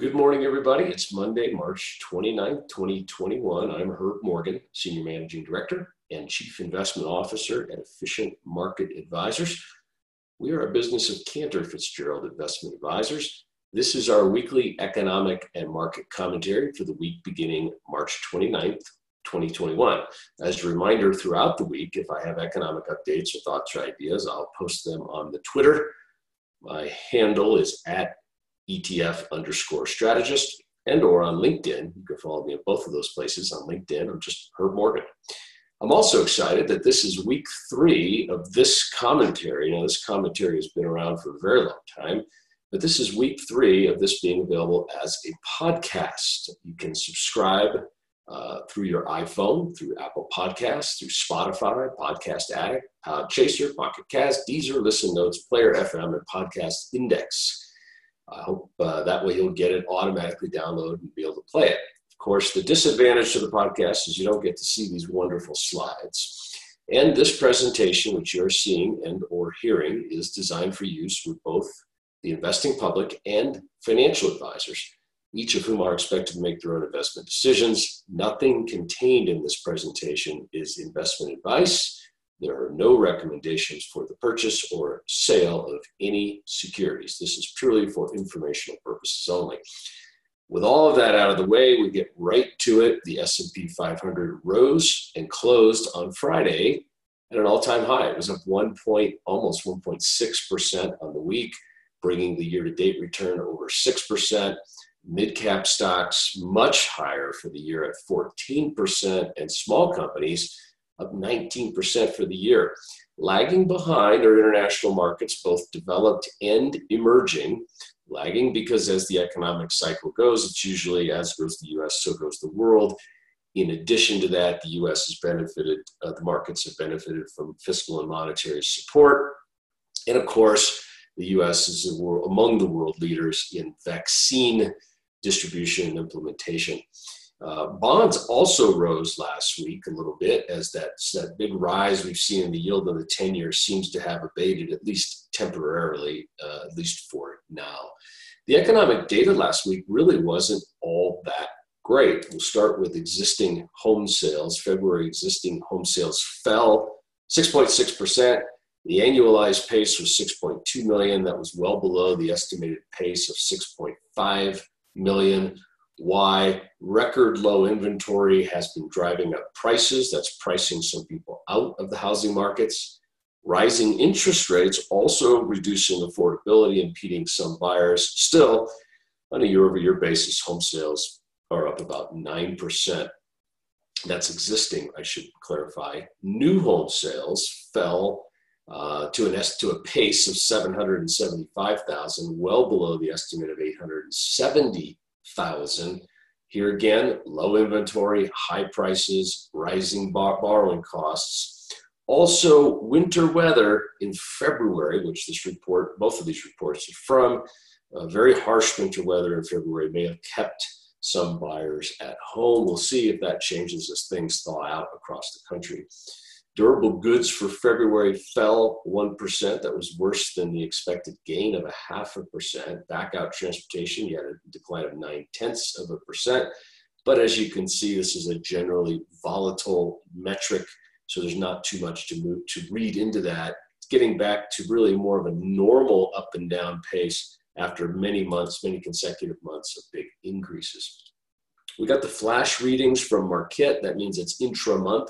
Good morning, everybody. It's Monday, March 29th, 2021. I'm Herb Morgan, Senior Managing Director and Chief Investment Officer at Efficient Market Advisors. We are a business of Cantor Fitzgerald Investment Advisors. This is our weekly economic and market commentary for the week beginning March 29th, 2021. As a reminder, throughout the week, if I have economic updates or thoughts or ideas, I'll post them on the Twitter. My handle is at ETF underscore strategist and or on LinkedIn. You can follow me at both of those places on LinkedIn. I'm just Herb Morgan. I'm also excited that this is week three of this commentary. Now, this commentary has been around for a very long time, but this is week three of this being available as a podcast. You can subscribe uh, through your iPhone, through Apple Podcasts, through Spotify, Podcast Addict, Podchaser, Pocket Cast, Deezer, Listen Notes, Player FM, and Podcast Index. I hope uh, that way you'll get it automatically download and be able to play it. Of course, the disadvantage to the podcast is you don't get to see these wonderful slides. And this presentation, which you're seeing and or hearing, is designed for use with both the investing public and financial advisors, each of whom are expected to make their own investment decisions. Nothing contained in this presentation is investment advice there are no recommendations for the purchase or sale of any securities. This is purely for informational purposes only. With all of that out of the way, we get right to it. The S&P 500 rose and closed on Friday at an all-time high. It was up one point, almost 1.6% on the week, bringing the year-to-date return over 6%. Mid-cap stocks much higher for the year at 14%, and small companies up 19% for the year. Lagging behind are international markets, both developed and emerging. Lagging because as the economic cycle goes, it's usually as goes the US, so goes the world. In addition to that, the US has benefited, uh, the markets have benefited from fiscal and monetary support. And of course, the US is world, among the world leaders in vaccine distribution and implementation. Uh, bonds also rose last week a little bit as that, that big rise we've seen in the yield of the 10 year seems to have abated, at least temporarily, uh, at least for now. The economic data last week really wasn't all that great. We'll start with existing home sales. February existing home sales fell 6.6%. The annualized pace was 6.2 million. That was well below the estimated pace of 6.5 million why record low inventory has been driving up prices. That's pricing some people out of the housing markets. Rising interest rates also reducing affordability, impeding some buyers. Still, on a year over year basis, home sales are up about 9%. That's existing, I should clarify. New home sales fell uh, to, an, to a pace of 775,000, well below the estimate of 870 thousand. Here again, low inventory, high prices, rising bar- borrowing costs. Also, winter weather in February, which this report, both of these reports are from, uh, very harsh winter weather in February may have kept some buyers at home. We'll see if that changes as things thaw out across the country. Durable goods for February fell 1%. That was worse than the expected gain of a half a percent. Back out transportation, you had a decline of nine tenths of a percent. But as you can see, this is a generally volatile metric, so there's not too much to move to read into that. It's getting back to really more of a normal up and down pace after many months, many consecutive months of big increases. We got the flash readings from Markit. That means it's intra month.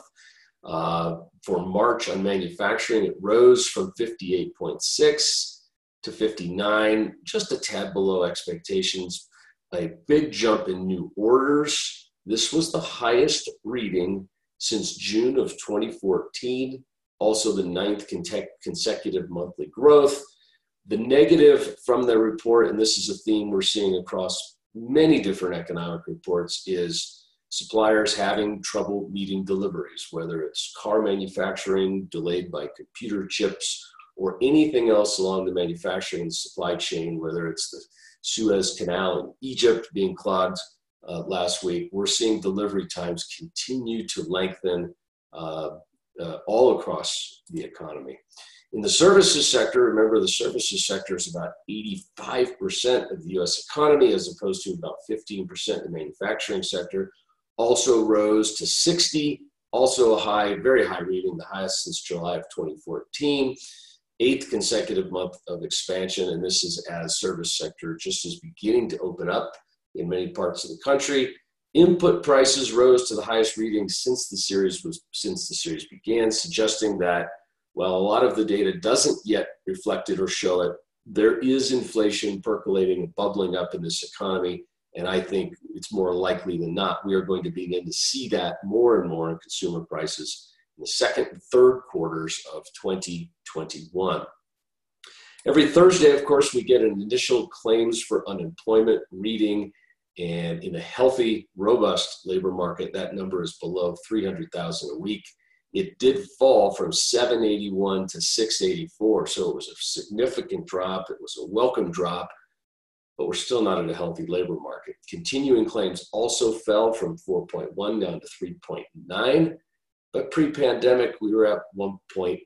Uh, for March on manufacturing, it rose from 58.6 to 59, just a tad below expectations. A big jump in new orders. This was the highest reading since June of 2014, also the ninth consecutive monthly growth. The negative from the report, and this is a theme we're seeing across many different economic reports, is suppliers having trouble meeting deliveries, whether it's car manufacturing delayed by computer chips or anything else along the manufacturing supply chain, whether it's the Suez Canal in Egypt being clogged uh, last week, we're seeing delivery times continue to lengthen uh, uh, all across the economy. In the services sector, remember the services sector is about 85% of the US economy as opposed to about 15% in the manufacturing sector, also rose to 60, also a high, very high reading, the highest since July of 2014 eighth consecutive month of expansion, and this is as service sector just is beginning to open up in many parts of the country. Input prices rose to the highest reading since the series was since the series began, suggesting that while a lot of the data doesn't yet reflect it or show it, there is inflation percolating and bubbling up in this economy. And I think it's more likely than not we are going to begin to see that more and more in consumer prices in the second and third quarters of 2021. Every Thursday, of course, we get an initial claims for unemployment reading. And in a healthy, robust labor market, that number is below 300,000 a week. It did fall from 781 to 684. So it was a significant drop. It was a welcome drop, but we're still not in a healthy labor market. Continuing claims also fell from 4.1 down to 3.9. But pre pandemic, we were at 1.8.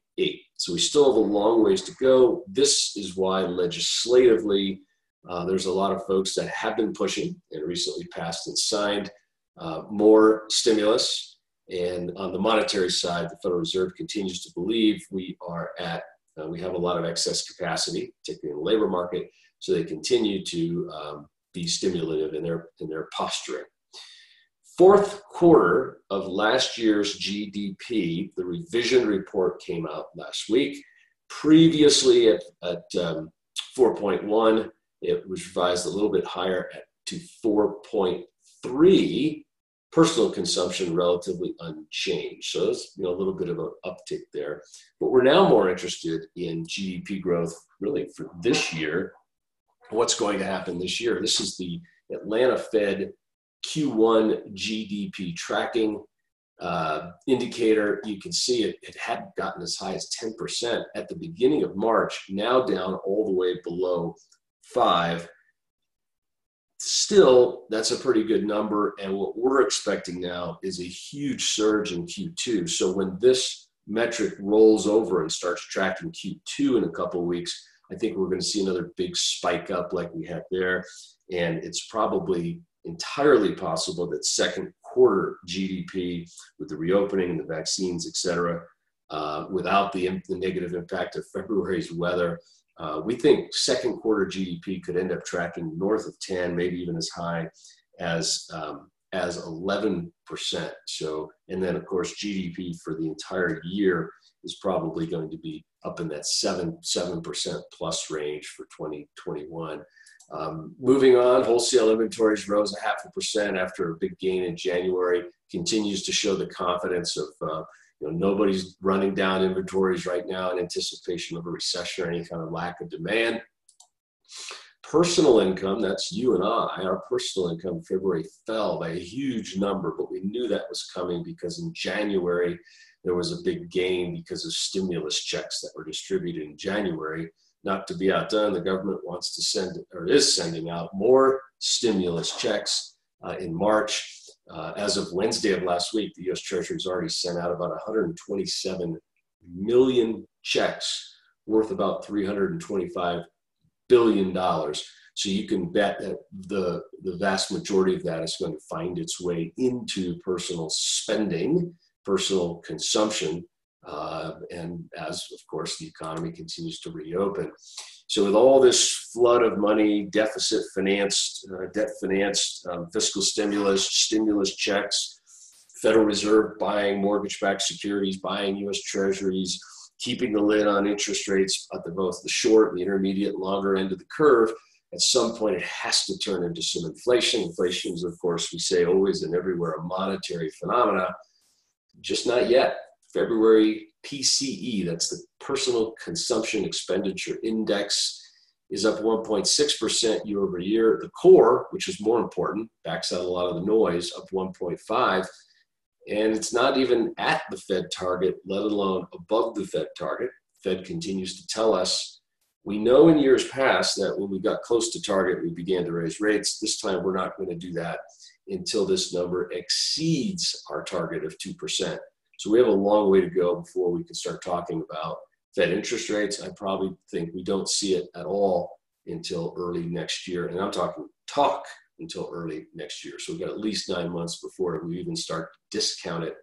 So we still have a long ways to go. This is why legislatively, uh, there's a lot of folks that have been pushing and recently passed and signed uh, more stimulus. And on the monetary side, the Federal Reserve continues to believe we are at, uh, we have a lot of excess capacity, particularly in the labor market. So they continue to um, be stimulative in their, in their posturing fourth quarter of last year's GDP, the revision report came out last week. Previously at, at um, 4.1, it was revised a little bit higher at, to 4.3. Personal consumption relatively unchanged. So there's you know, a little bit of an uptick there. But we're now more interested in GDP growth really for this year. What's going to happen this year? This is the Atlanta Fed Q1 GDP tracking uh, indicator, you can see it, it had gotten as high as 10% at the beginning of March, now down all the way below five. Still, that's a pretty good number. And what we're expecting now is a huge surge in Q2. So when this metric rolls over and starts tracking Q2 in a couple of weeks, I think we're going to see another big spike up like we had there. And it's probably entirely possible that second quarter GDP, with the reopening and the vaccines, et cetera, uh, without the, the negative impact of February's weather, uh, we think second quarter GDP could end up tracking north of 10, maybe even as high as um, as 11%. So, and then of course GDP for the entire year is probably going to be up in that seven seven percent plus range for 2021. Um, moving on, wholesale inventories rose a half a percent after a big gain in January. Continues to show the confidence of uh, you know nobody's running down inventories right now in anticipation of a recession or any kind of lack of demand. Personal income, that's you and I, our personal income in February fell by a huge number, but we knew that was coming because in January there was a big gain because of stimulus checks that were distributed in January not to be outdone, the government wants to send or is sending out more stimulus checks uh, in March. Uh, as of Wednesday of last week, the U.S. Treasury has already sent out about 127 million checks worth about 325 billion dollars. So you can bet that the the vast majority of that is going to find its way into personal spending, personal consumption, uh, and as, of course, the economy continues to reopen. So, with all this flood of money, deficit financed, uh, debt financed, um, fiscal stimulus, stimulus checks, Federal Reserve buying mortgage backed securities, buying US Treasuries, keeping the lid on interest rates at the, both the short, the intermediate, longer end of the curve, at some point it has to turn into some inflation. Inflation is, of course, we say always and everywhere a monetary phenomena, just not yet. February PCE, that's the Personal Consumption Expenditure Index, is up 1.6% year over year. The core, which is more important, backs out a lot of the noise, up 1.5. And it's not even at the Fed target, let alone above the Fed target. Fed continues to tell us we know in years past that when we got close to target, we began to raise rates. This time, we're not going to do that until this number exceeds our target of 2%. So we have a long way to go before we can start talking about Fed interest rates, I probably think we don't see it at all until early next year. And I'm talking talk until early next year. So we've got at least nine months before we even start to discount it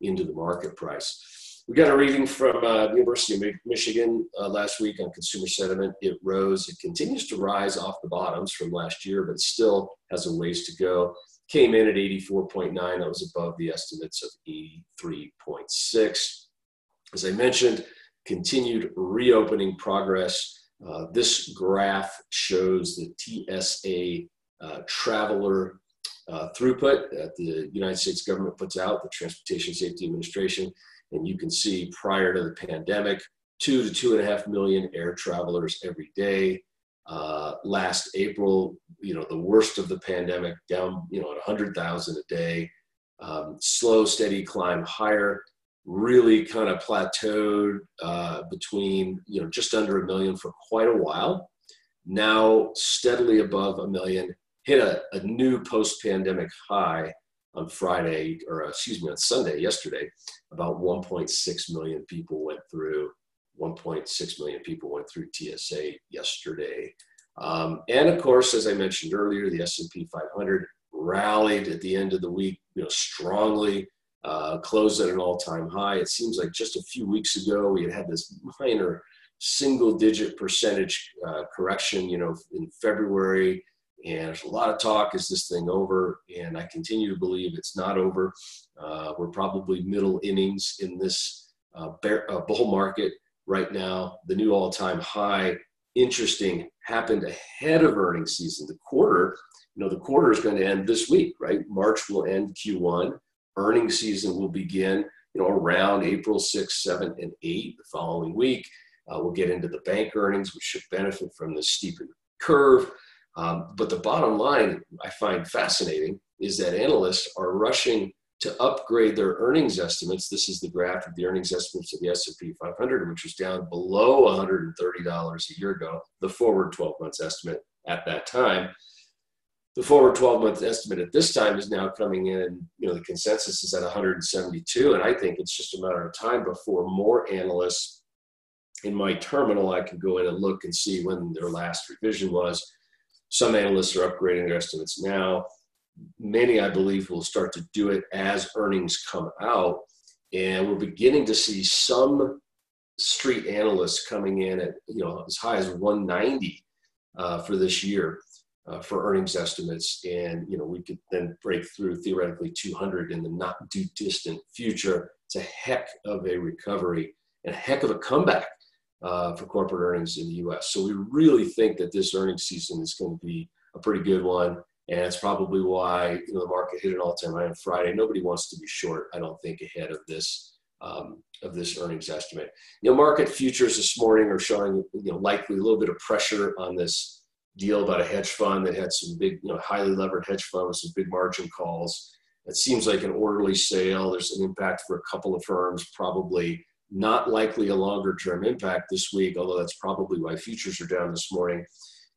into the market price. We got a reading from uh, University of Michigan uh, last week on consumer sentiment. It rose. It continues to rise off the bottoms from last year, but still has a ways to go. Came in at 84.9. That was above the estimates of 83.6. As I mentioned, continued reopening progress. Uh, this graph shows the TSA uh, traveler uh, throughput that the United States government puts out, the Transportation Safety Administration. And you can see prior to the pandemic, two to two and a half million air travelers every day. Uh, last April, you know, the worst of the pandemic, down, you know, at 100,000 a day. Um, slow, steady climb higher really kind of plateaued uh, between you know just under a million for quite a while. Now steadily above a million, hit a, a new post-pandemic high on Friday, or uh, excuse me, on Sunday yesterday. About 1.6 million people went through. 1.6 million people went through TSA yesterday. Um, and of course, as I mentioned earlier, the S&P 500 rallied at the end of the week, you know, strongly uh, closed at an all-time high. It seems like just a few weeks ago we had had this minor single-digit percentage uh, correction, you know, in February, and there's a lot of talk: is this thing over? And I continue to believe it's not over. Uh, we're probably middle innings in this uh, bear, uh, bull market right now. The new all-time high, interesting, happened ahead of earnings season. The quarter, you know, the quarter is going to end this week, right? March will end Q1 earnings season will begin, you know, around April 6, 7, and 8 the following week. Uh, we'll get into the bank earnings, which should benefit from the steepened curve. Um, but the bottom line I find fascinating is that analysts are rushing to upgrade their earnings estimates. This is the graph of the earnings estimates of the S&P 500, which was down below $130 a year ago, the forward 12 months estimate at that time the forward 12 month estimate at this time is now coming in, you know, the consensus is at 172. And I think it's just a matter of time before more analysts in my terminal, I can go in and look and see when their last revision was. Some analysts are upgrading their estimates now. Many, I believe, will start to do it as earnings come out. And we're beginning to see some street analysts coming in at, you know, as high as 190 uh, for this year uh, for earnings estimates, and you know we could then break through theoretically 200 in the not too distant future. It's a heck of a recovery and a heck of a comeback uh, for corporate earnings in the U.S. So we really think that this earnings season is going to be a pretty good one, and it's probably why you know the market hit an all-time high on Friday. Nobody wants to be short, I don't think, ahead of this. Um, of this earnings estimate, you know, market futures this morning are showing, you know, likely a little bit of pressure on this deal about a hedge fund that had some big, you know, highly levered hedge fund with some big margin calls. It seems like an orderly sale. There's an impact for a couple of firms, probably not likely a longer term impact this week, although that's probably why futures are down this morning.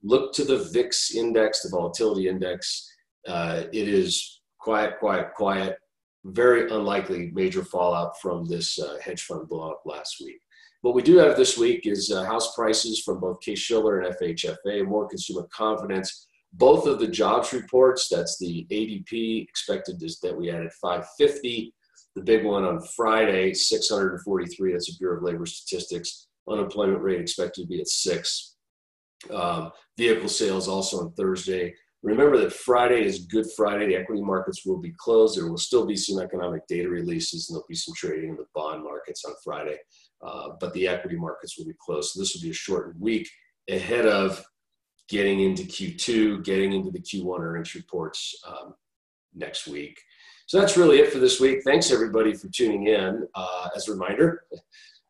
Look to the VIX index, the volatility index. Uh, it is quiet, quiet, quiet. Very unlikely major fallout from this uh, hedge fund blowout last week. What we do have this week is uh, house prices from both Case-Shiller and FHFA, more consumer confidence. Both of the jobs reports, that's the ADP expected is that we added 550. The big one on Friday, 643, that's the Bureau of Labor Statistics. Unemployment rate expected to be at six. Um, vehicle sales also on Thursday. Remember that Friday is Good Friday. The equity markets will be closed. There will still be some economic data releases, and there'll be some trading in the bond markets on Friday. Uh, but the equity markets will be closed. So this will be a shortened week ahead of getting into Q2, getting into the Q1 earnings reports um, next week. So that's really it for this week. Thanks everybody for tuning in. Uh, as a reminder,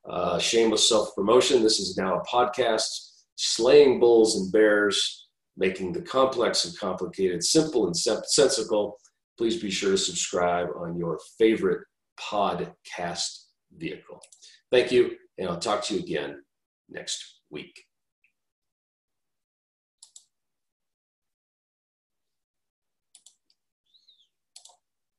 uh, shameless self promotion. This is now a podcast slaying bulls and bears, making the complex and complicated simple and sensical. Please be sure to subscribe on your favorite podcast vehicle. Thank you, and I'll talk to you again next week.